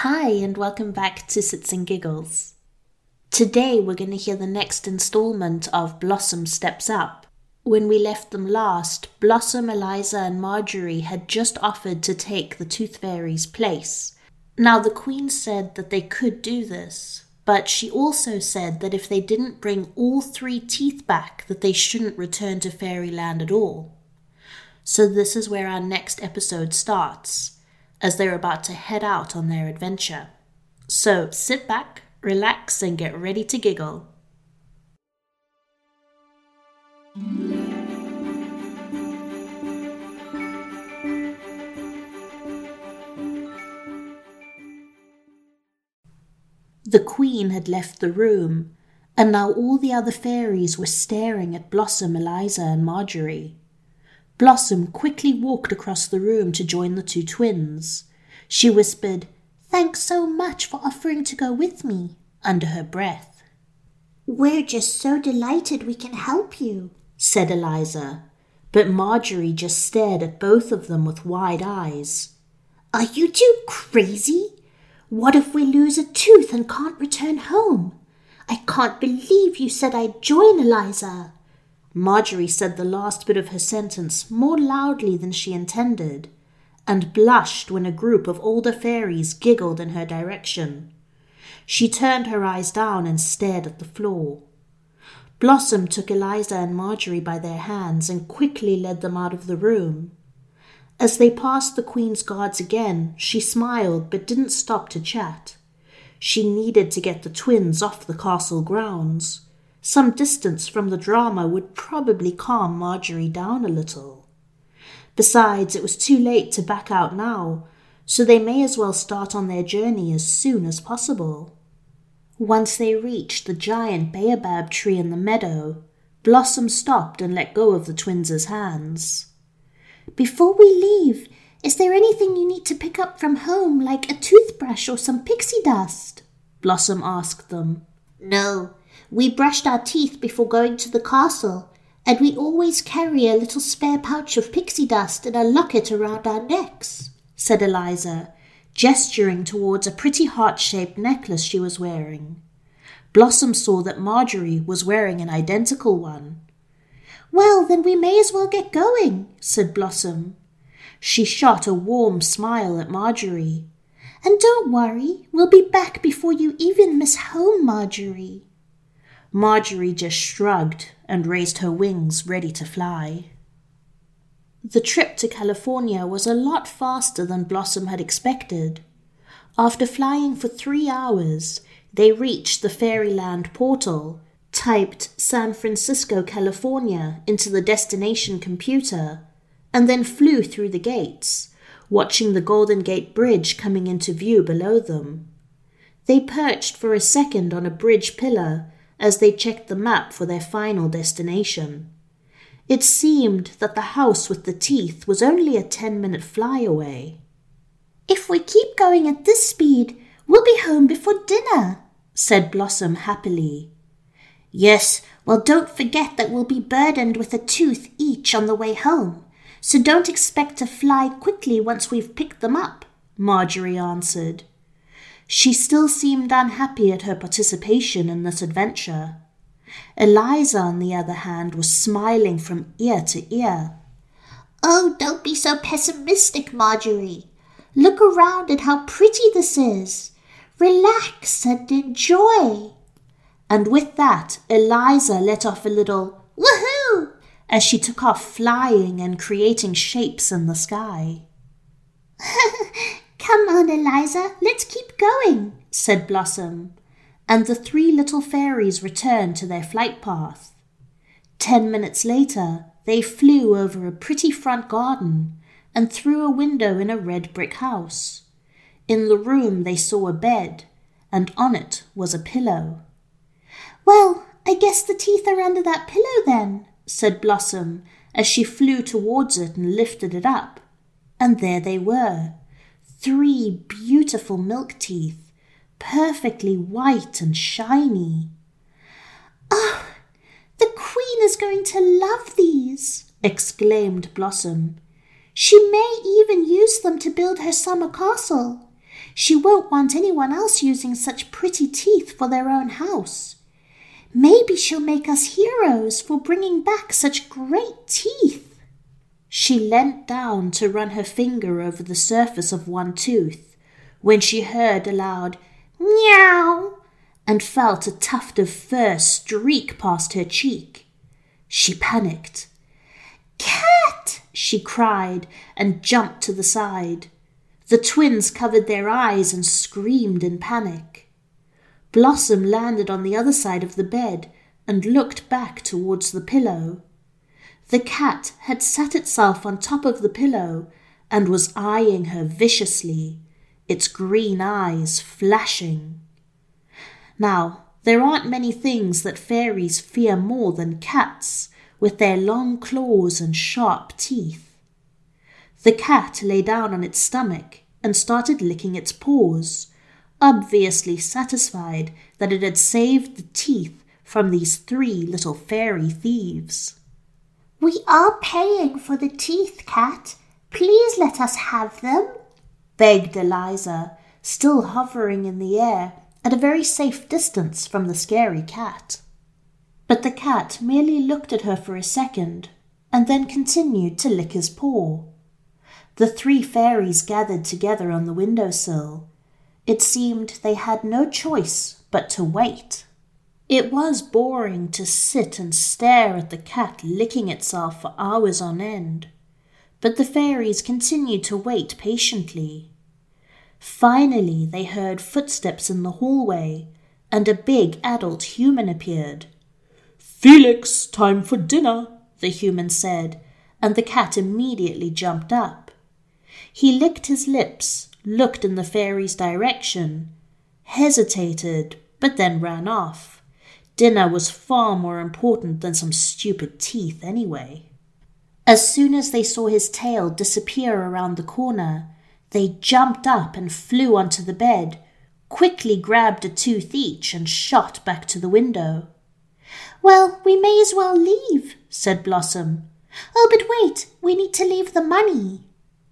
Hi, and welcome back to Sits and Giggles. Today we're going to hear the next installment of Blossom Steps Up. When we left them last, Blossom, Eliza, and Marjorie had just offered to take the Tooth Fairy's place. Now, the Queen said that they could do this, but she also said that if they didn't bring all three teeth back, that they shouldn't return to Fairyland at all. So, this is where our next episode starts, as they're about to head out on their adventure. So, sit back, relax, and get ready to giggle. The Queen had left the room, and now all the other fairies were staring at Blossom, Eliza, and Marjorie. Blossom quickly walked across the room to join the two twins. She whispered, Thanks so much for offering to go with me, under her breath. We're just so delighted we can help you, said Eliza, but Marjorie just stared at both of them with wide eyes. Are you two crazy? What if we lose a tooth and can't return home? I can't believe you said I'd join Eliza. Marjorie said the last bit of her sentence more loudly than she intended, and blushed when a group of older fairies giggled in her direction. She turned her eyes down and stared at the floor. Blossom took Eliza and Marjorie by their hands and quickly led them out of the room. As they passed the Queen's guards again, she smiled but didn't stop to chat. She needed to get the twins off the castle grounds. Some distance from the drama would probably calm Marjorie down a little. Besides, it was too late to back out now, so they may as well start on their journey as soon as possible. Once they reached the giant baobab tree in the meadow, Blossom stopped and let go of the twins' hands. Before we leave, is there anything you need to pick up from home, like a toothbrush or some pixie dust? Blossom asked them. No, we brushed our teeth before going to the castle, and we always carry a little spare pouch of pixie dust in a locket around our necks, said Eliza, gesturing towards a pretty heart shaped necklace she was wearing. Blossom saw that Marjorie was wearing an identical one. Well, then we may as well get going, said Blossom. She shot a warm smile at Marjorie. And don't worry, we'll be back before you even miss home, Marjorie. Marjorie just shrugged and raised her wings, ready to fly. The trip to California was a lot faster than Blossom had expected. After flying for three hours, they reached the Fairyland portal typed San Francisco, California into the destination computer, and then flew through the gates, watching the Golden Gate Bridge coming into view below them. They perched for a second on a bridge pillar as they checked the map for their final destination. It seemed that the house with the teeth was only a ten minute fly away. If we keep going at this speed, we'll be home before dinner, said Blossom happily. Yes, well, don't forget that we'll be burdened with a tooth each on the way home, so don't expect to fly quickly once we've picked them up, Marjorie answered. She still seemed unhappy at her participation in this adventure. Eliza, on the other hand, was smiling from ear to ear. Oh, don't be so pessimistic, Marjorie. Look around at how pretty this is. Relax and enjoy. And with that, Eliza let off a little woohoo as she took off flying and creating shapes in the sky. Come on, Eliza, let's keep going, said Blossom, and the three little fairies returned to their flight path. Ten minutes later, they flew over a pretty front garden and through a window in a red brick house. In the room, they saw a bed, and on it was a pillow. Well, I guess the teeth are under that pillow then, said Blossom as she flew towards it and lifted it up. And there they were three beautiful milk teeth, perfectly white and shiny. Oh, the Queen is going to love these, exclaimed Blossom. She may even use them to build her summer castle. She won't want anyone else using such pretty teeth for their own house. Maybe she'll make us heroes for bringing back such great teeth. She leant down to run her finger over the surface of one tooth when she heard a loud meow and felt a tuft of fur streak past her cheek. She panicked. Cat! she cried and jumped to the side. The twins covered their eyes and screamed in panic. Blossom landed on the other side of the bed and looked back towards the pillow. The cat had sat itself on top of the pillow and was eyeing her viciously, its green eyes flashing. Now, there aren't many things that fairies fear more than cats, with their long claws and sharp teeth. The cat lay down on its stomach and started licking its paws, obviously satisfied that it had saved the teeth from these three little fairy thieves. We are paying for the teeth, cat. Please let us have them, begged Eliza, still hovering in the air at a very safe distance from the scary cat. But the cat merely looked at her for a second and then continued to lick his paw. The three fairies gathered together on the window sill. It seemed they had no choice but to wait. It was boring to sit and stare at the cat licking itself for hours on end, but the fairies continued to wait patiently. Finally, they heard footsteps in the hallway, and a big adult human appeared. Felix, time for dinner, the human said, and the cat immediately jumped up. He licked his lips, looked in the fairy's direction, hesitated, but then ran off. Dinner was far more important than some stupid teeth, anyway. As soon as they saw his tail disappear around the corner, they jumped up and flew onto the bed, quickly grabbed a tooth each, and shot back to the window. Well, we may as well leave, said Blossom. Oh, but wait, we need to leave the money.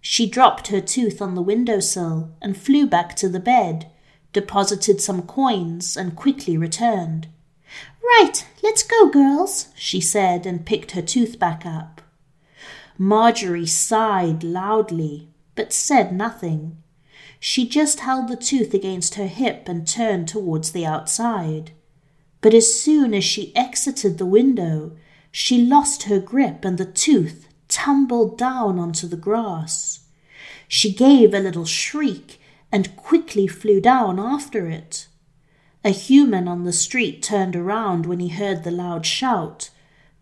She dropped her tooth on the window sill and flew back to the bed, deposited some coins, and quickly returned. Right, let's go, girls, she said and picked her tooth back up. Marjorie sighed loudly, but said nothing. She just held the tooth against her hip and turned towards the outside. But as soon as she exited the window, she lost her grip and the tooth tumbled down onto the grass. She gave a little shriek and quickly flew down after it. A human on the street turned around when he heard the loud shout,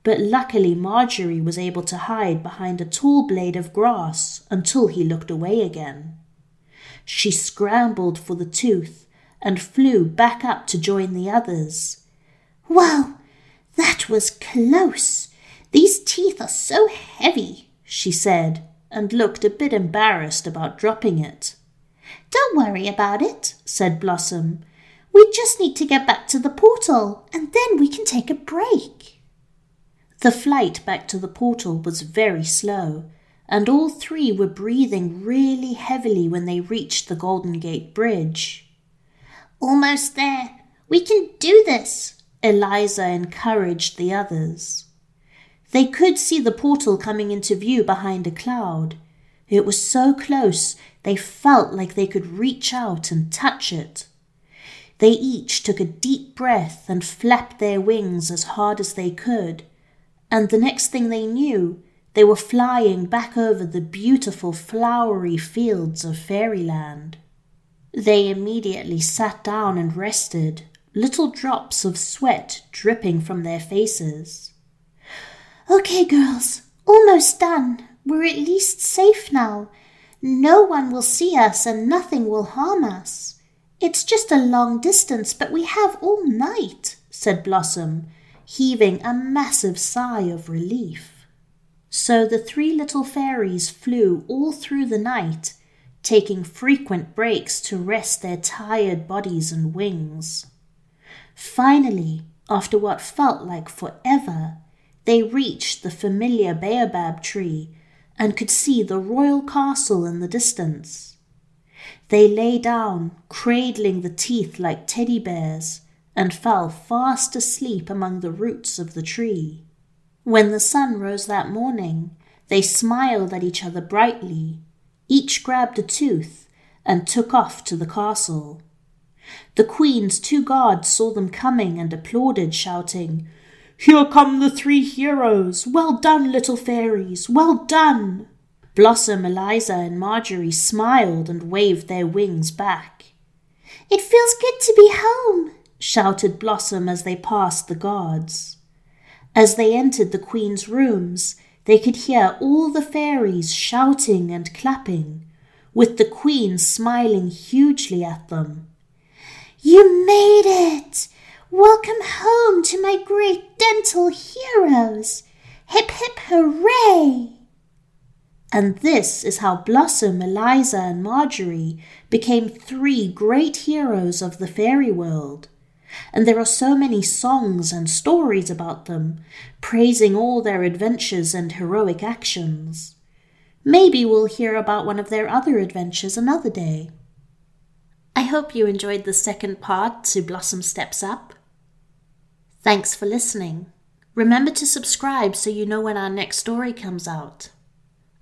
but luckily Marjorie was able to hide behind a tall blade of grass until he looked away again. She scrambled for the tooth and flew back up to join the others. Well, that was close, these teeth are so heavy, she said, and looked a bit embarrassed about dropping it. Don't worry about it, said Blossom. We just need to get back to the portal, and then we can take a break. The flight back to the portal was very slow, and all three were breathing really heavily when they reached the Golden Gate Bridge. Almost there. We can do this, Eliza encouraged the others. They could see the portal coming into view behind a cloud. It was so close they felt like they could reach out and touch it. They each took a deep breath and flapped their wings as hard as they could, and the next thing they knew, they were flying back over the beautiful flowery fields of fairyland. They immediately sat down and rested, little drops of sweat dripping from their faces. Okay, girls, almost done. We're at least safe now. No one will see us and nothing will harm us. It's just a long distance, but we have all night, said Blossom, heaving a massive sigh of relief. So the three little fairies flew all through the night, taking frequent breaks to rest their tired bodies and wings. Finally, after what felt like forever, they reached the familiar baobab tree and could see the royal castle in the distance. They lay down, cradling the teeth like teddy bears, and fell fast asleep among the roots of the tree. When the sun rose that morning, they smiled at each other brightly. Each grabbed a tooth and took off to the castle. The queen's two guards saw them coming and applauded, shouting, Here come the three heroes! Well done, little fairies! Well done! Blossom, Eliza, and Marjorie smiled and waved their wings back. It feels good to be home, shouted Blossom as they passed the guards. As they entered the Queen's rooms, they could hear all the fairies shouting and clapping, with the Queen smiling hugely at them. You made it! Welcome home to my great dental heroes! Hip hip hooray! And this is how Blossom, Eliza, and Marjorie became three great heroes of the fairy world and there are so many songs and stories about them, praising all their adventures and heroic actions. Maybe we'll hear about one of their other adventures another day. I hope you enjoyed the second part to Blossom Steps Up. Thanks for listening. Remember to subscribe so you know when our next story comes out.